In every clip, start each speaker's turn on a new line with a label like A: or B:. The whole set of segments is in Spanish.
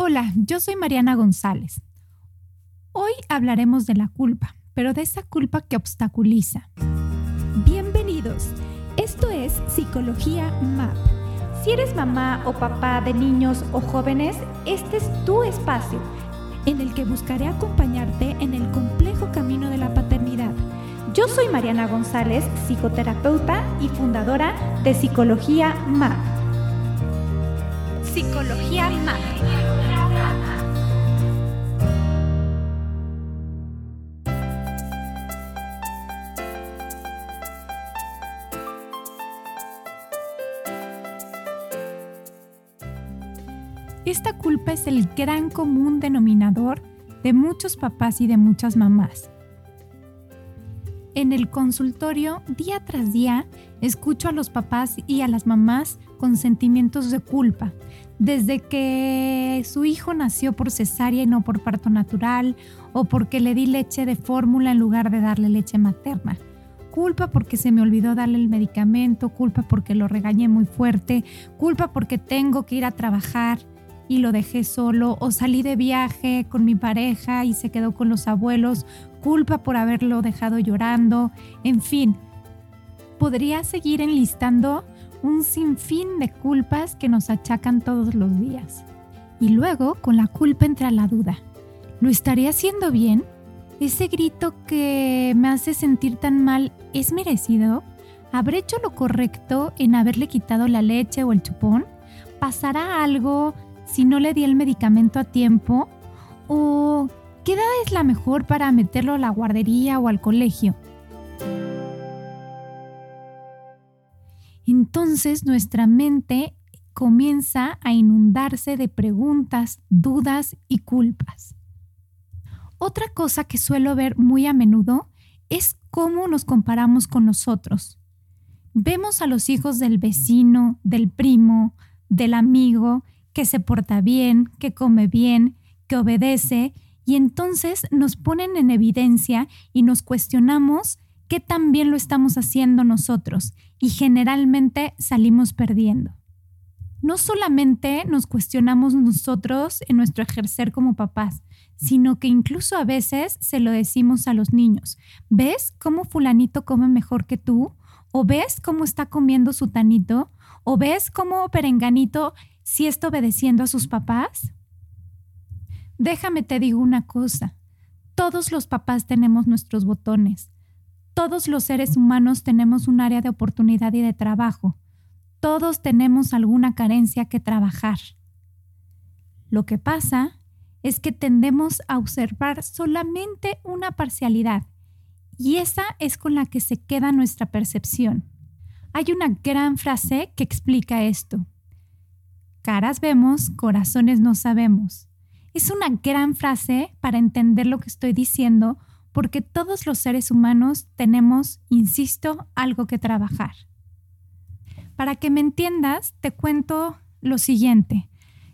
A: Hola, yo soy Mariana González. Hoy hablaremos de la culpa, pero de esa culpa que obstaculiza. Bienvenidos. Esto es Psicología MAP. Si eres mamá o papá de niños o jóvenes, este es tu espacio en el que buscaré acompañarte en el complejo camino de la paternidad. Yo soy Mariana González, psicoterapeuta y fundadora de Psicología MAP. Psicología MAP. Esta culpa es el gran común denominador de muchos papás y de muchas mamás. En el consultorio, día tras día, escucho a los papás y a las mamás con sentimientos de culpa, desde que su hijo nació por cesárea y no por parto natural, o porque le di leche de fórmula en lugar de darle leche materna. Culpa porque se me olvidó darle el medicamento, culpa porque lo regañé muy fuerte, culpa porque tengo que ir a trabajar y lo dejé solo, o salí de viaje con mi pareja y se quedó con los abuelos, culpa por haberlo dejado llorando, en fin. Podría seguir enlistando un sinfín de culpas que nos achacan todos los días. Y luego, con la culpa entra la duda. ¿Lo estaré haciendo bien? ¿Ese grito que me hace sentir tan mal es merecido? ¿Habré hecho lo correcto en haberle quitado la leche o el chupón? ¿Pasará algo si no le di el medicamento a tiempo? ¿O qué edad es la mejor para meterlo a la guardería o al colegio? Entonces nuestra mente comienza a inundarse de preguntas, dudas y culpas. Otra cosa que suelo ver muy a menudo es cómo nos comparamos con nosotros. Vemos a los hijos del vecino, del primo, del amigo que se porta bien, que come bien, que obedece, y entonces nos ponen en evidencia y nos cuestionamos qué tan bien lo estamos haciendo nosotros, y generalmente salimos perdiendo. No solamente nos cuestionamos nosotros en nuestro ejercer como papás, sino que incluso a veces se lo decimos a los niños. ¿Ves cómo fulanito come mejor que tú? ¿O ves cómo está comiendo su tanito? ¿O ves cómo perenganito si está obedeciendo a sus papás? Déjame te digo una cosa. Todos los papás tenemos nuestros botones. Todos los seres humanos tenemos un área de oportunidad y de trabajo. Todos tenemos alguna carencia que trabajar. Lo que pasa es que tendemos a observar solamente una parcialidad y esa es con la que se queda nuestra percepción. Hay una gran frase que explica esto. Caras vemos, corazones no sabemos. Es una gran frase para entender lo que estoy diciendo porque todos los seres humanos tenemos, insisto, algo que trabajar. Para que me entiendas, te cuento lo siguiente.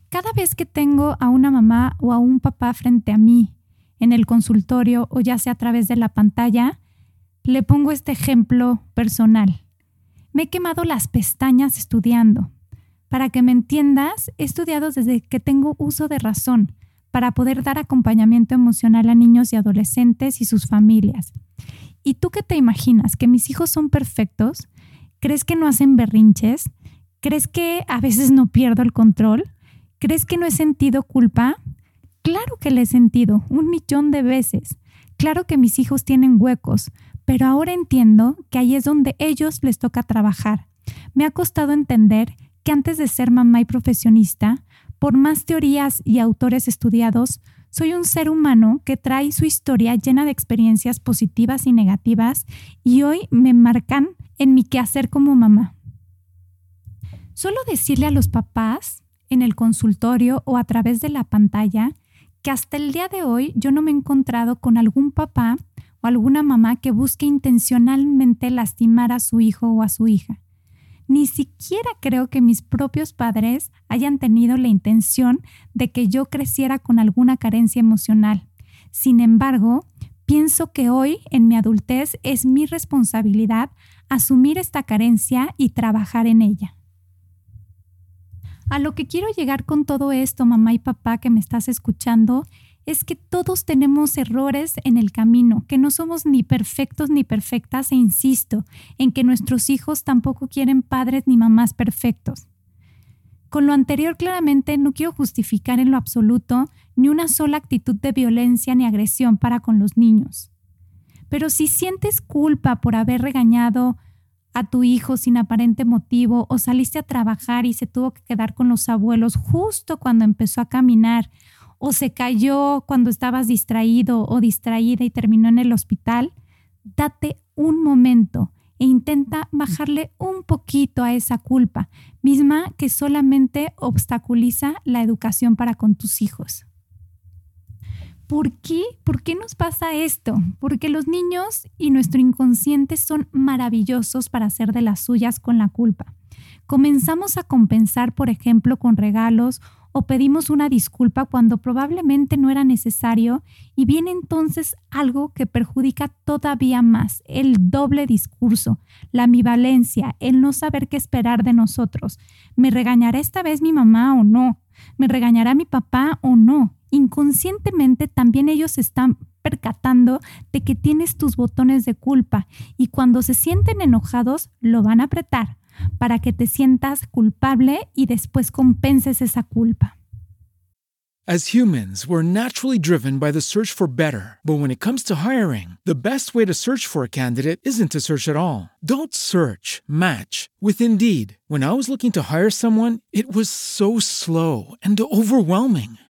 A: Cada vez que tengo a una mamá o a un papá frente a mí en el consultorio o ya sea a través de la pantalla, le pongo este ejemplo personal. Me he quemado las pestañas estudiando. Para que me entiendas, he estudiado desde que tengo uso de razón para poder dar acompañamiento emocional a niños y adolescentes y sus familias. ¿Y tú qué te imaginas? ¿Que mis hijos son perfectos? ¿Crees que no hacen berrinches? ¿Crees que a veces no pierdo el control? ¿Crees que no he sentido culpa? Claro que le he sentido, un millón de veces. Claro que mis hijos tienen huecos, pero ahora entiendo que ahí es donde ellos les toca trabajar. Me ha costado entender que antes de ser mamá y profesionista, por más teorías y autores estudiados, soy un ser humano que trae su historia llena de experiencias positivas y negativas y hoy me marcan en mi quehacer como mamá. Solo decirle a los papás en el consultorio o a través de la pantalla que hasta el día de hoy yo no me he encontrado con algún papá o alguna mamá que busque intencionalmente lastimar a su hijo o a su hija. Ni siquiera creo que mis propios padres hayan tenido la intención de que yo creciera con alguna carencia emocional. Sin embargo, pienso que hoy, en mi adultez, es mi responsabilidad asumir esta carencia y trabajar en ella. A lo que quiero llegar con todo esto, mamá y papá que me estás escuchando, es que todos tenemos errores en el camino, que no somos ni perfectos ni perfectas e insisto en que nuestros hijos tampoco quieren padres ni mamás perfectos. Con lo anterior claramente no quiero justificar en lo absoluto ni una sola actitud de violencia ni agresión para con los niños. Pero si sientes culpa por haber regañado a tu hijo sin aparente motivo o saliste a trabajar y se tuvo que quedar con los abuelos justo cuando empezó a caminar o se cayó cuando estabas distraído o distraída y terminó en el hospital, date un momento e intenta bajarle un poquito a esa culpa, misma que solamente obstaculiza la educación para con tus hijos. ¿Por qué? ¿Por qué nos pasa esto? Porque los niños y nuestro inconsciente son maravillosos para hacer de las suyas con la culpa. Comenzamos a compensar, por ejemplo, con regalos o pedimos una disculpa cuando probablemente no era necesario y viene entonces algo que perjudica todavía más, el doble discurso, la ambivalencia, el no saber qué esperar de nosotros. ¿Me regañará esta vez mi mamá o no? ¿Me regañará mi papá o no? Inconscientemente también ellos están percatando de que tienes tus botones de culpa y cuando se sienten enojados lo van a apretar para que te sientas culpable y después compenses esa culpa.
B: As humans, we're naturally driven by the search for better. But when it comes to hiring, the best way to search for a candidate isn't to search at all. Don't search, match with Indeed. When I was looking to hire someone, it was so slow and overwhelming.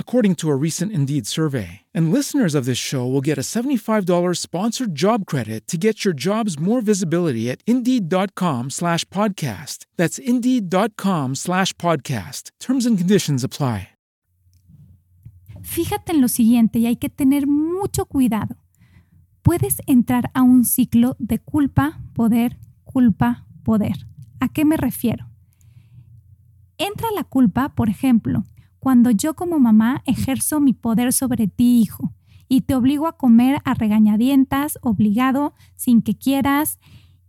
B: according to a recent Indeed survey. And listeners of this show will get a $75 sponsored job credit to get your jobs more visibility at Indeed.com slash podcast. That's Indeed.com slash podcast. Terms and conditions apply.
A: Fíjate en lo siguiente y hay que tener mucho cuidado. Puedes entrar a un ciclo de culpa, poder, culpa, poder. ¿A qué me refiero? Entra la culpa, por ejemplo, cuando yo como mamá ejerzo mi poder sobre ti, hijo, y te obligo a comer a regañadientas, obligado, sin que quieras,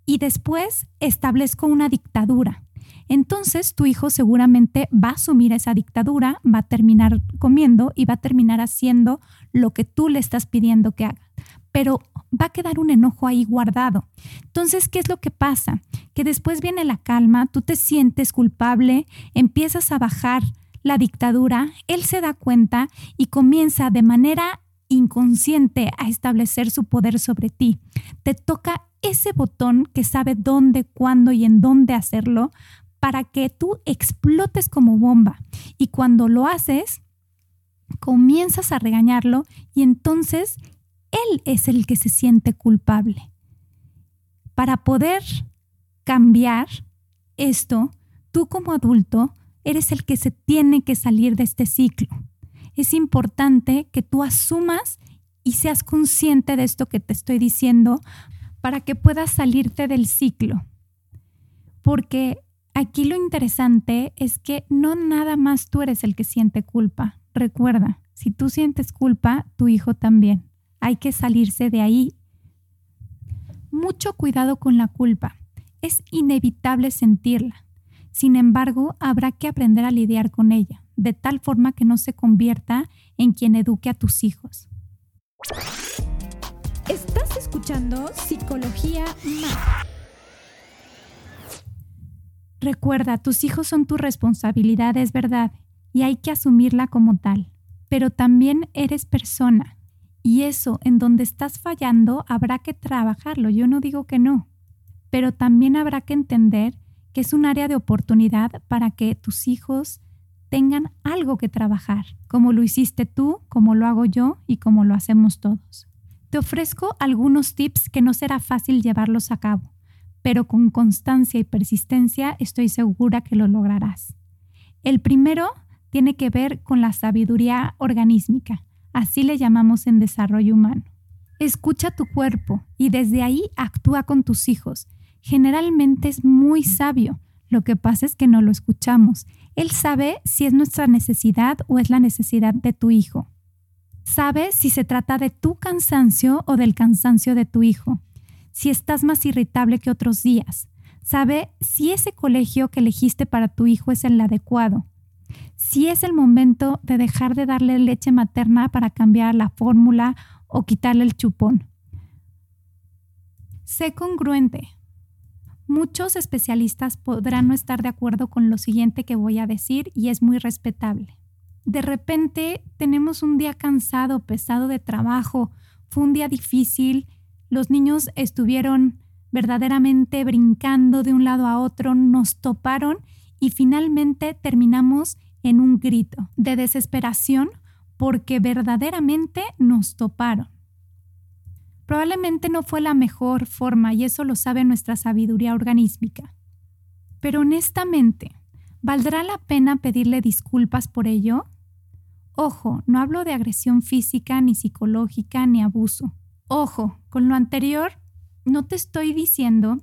A: y después establezco una dictadura. Entonces tu hijo seguramente va a asumir esa dictadura, va a terminar comiendo y va a terminar haciendo lo que tú le estás pidiendo que haga. Pero va a quedar un enojo ahí guardado. Entonces, ¿qué es lo que pasa? Que después viene la calma, tú te sientes culpable, empiezas a bajar la dictadura, él se da cuenta y comienza de manera inconsciente a establecer su poder sobre ti. Te toca ese botón que sabe dónde, cuándo y en dónde hacerlo para que tú explotes como bomba. Y cuando lo haces, comienzas a regañarlo y entonces él es el que se siente culpable. Para poder cambiar esto, tú como adulto eres el que se tiene que salir de este ciclo. Es importante que tú asumas y seas consciente de esto que te estoy diciendo para que puedas salirte del ciclo. Porque Aquí lo interesante es que no nada más tú eres el que siente culpa. Recuerda, si tú sientes culpa, tu hijo también. Hay que salirse de ahí. Mucho cuidado con la culpa. Es inevitable sentirla. Sin embargo, habrá que aprender a lidiar con ella, de tal forma que no se convierta en quien eduque a tus hijos.
C: Estás escuchando Psicología Más.
A: Recuerda, tus hijos son tu responsabilidad, es verdad, y hay que asumirla como tal. Pero también eres persona. Y eso, en donde estás fallando, habrá que trabajarlo. Yo no digo que no. Pero también habrá que entender que es un área de oportunidad para que tus hijos tengan algo que trabajar, como lo hiciste tú, como lo hago yo y como lo hacemos todos. Te ofrezco algunos tips que no será fácil llevarlos a cabo, pero con constancia y persistencia estoy segura que lo lograrás. El primero tiene que ver con la sabiduría organísmica, así le llamamos en desarrollo humano. Escucha tu cuerpo y desde ahí actúa con tus hijos. Generalmente es muy sabio, lo que pasa es que no lo escuchamos. Él sabe si es nuestra necesidad o es la necesidad de tu hijo. Sabe si se trata de tu cansancio o del cansancio de tu hijo si estás más irritable que otros días. Sabe si ese colegio que elegiste para tu hijo es el adecuado. Si es el momento de dejar de darle leche materna para cambiar la fórmula o quitarle el chupón. Sé congruente. Muchos especialistas podrán no estar de acuerdo con lo siguiente que voy a decir y es muy respetable. De repente tenemos un día cansado, pesado de trabajo, fue un día difícil los niños estuvieron verdaderamente brincando de un lado a otro, nos toparon y finalmente terminamos en un grito de desesperación porque verdaderamente nos toparon. Probablemente no fue la mejor forma y eso lo sabe nuestra sabiduría organísmica. Pero honestamente, ¿valdrá la pena pedirle disculpas por ello? Ojo, no hablo de agresión física, ni psicológica, ni abuso. Ojo, con lo anterior, no te estoy diciendo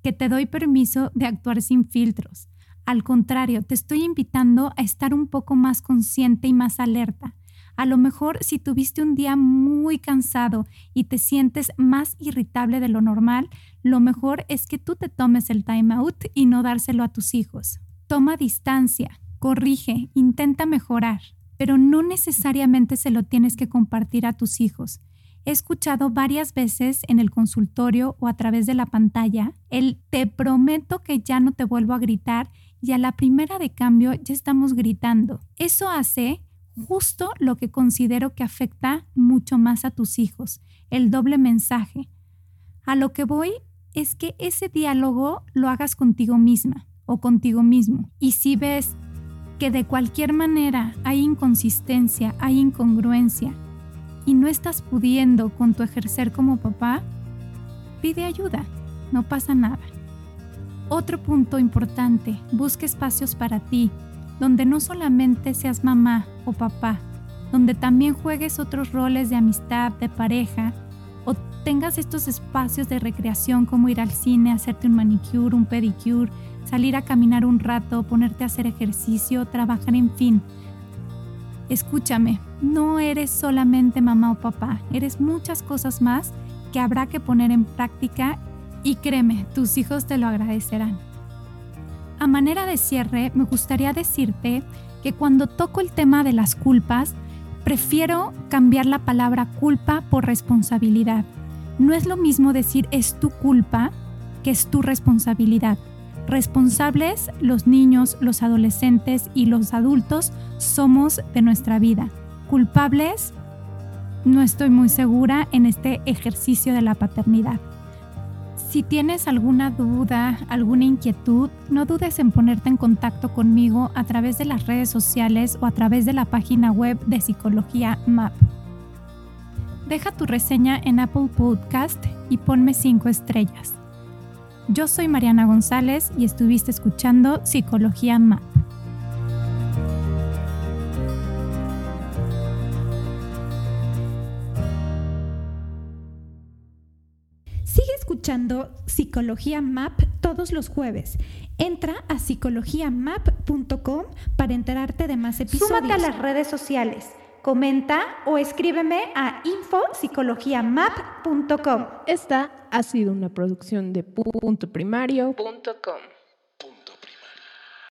A: que te doy permiso de actuar sin filtros. Al contrario, te estoy invitando a estar un poco más consciente y más alerta. A lo mejor si tuviste un día muy cansado y te sientes más irritable de lo normal, lo mejor es que tú te tomes el time out y no dárselo a tus hijos. Toma distancia, corrige, intenta mejorar, pero no necesariamente se lo tienes que compartir a tus hijos he escuchado varias veces en el consultorio o a través de la pantalla el te prometo que ya no te vuelvo a gritar y a la primera de cambio ya estamos gritando. Eso hace justo lo que considero que afecta mucho más a tus hijos, el doble mensaje. A lo que voy es que ese diálogo lo hagas contigo misma o contigo mismo. Y si ves que de cualquier manera hay inconsistencia, hay incongruencia, y no estás pudiendo con tu ejercer como papá, pide ayuda, no pasa nada. Otro punto importante, busca espacios para ti, donde no solamente seas mamá o papá, donde también juegues otros roles de amistad, de pareja, o tengas estos espacios de recreación como ir al cine, hacerte un manicure, un pedicure, salir a caminar un rato, ponerte a hacer ejercicio, trabajar, en fin. Escúchame, no eres solamente mamá o papá, eres muchas cosas más que habrá que poner en práctica y créeme, tus hijos te lo agradecerán. A manera de cierre, me gustaría decirte que cuando toco el tema de las culpas, prefiero cambiar la palabra culpa por responsabilidad. No es lo mismo decir es tu culpa que es tu responsabilidad. Responsables los niños, los adolescentes y los adultos somos de nuestra vida culpables, no estoy muy segura en este ejercicio de la paternidad. Si tienes alguna duda, alguna inquietud, no dudes en ponerte en contacto conmigo a través de las redes sociales o a través de la página web de Psicología MAP. Deja tu reseña en Apple Podcast y ponme 5 estrellas. Yo soy Mariana González y estuviste escuchando Psicología MAP.
C: Psicología MAP todos los jueves
D: Entra a psicologiamap.com para enterarte de más episodios.
A: Súmate a las redes sociales, comenta o escríbeme a infopsicologiamap.com.
E: Esta ha sido una producción de puntoprimario.com.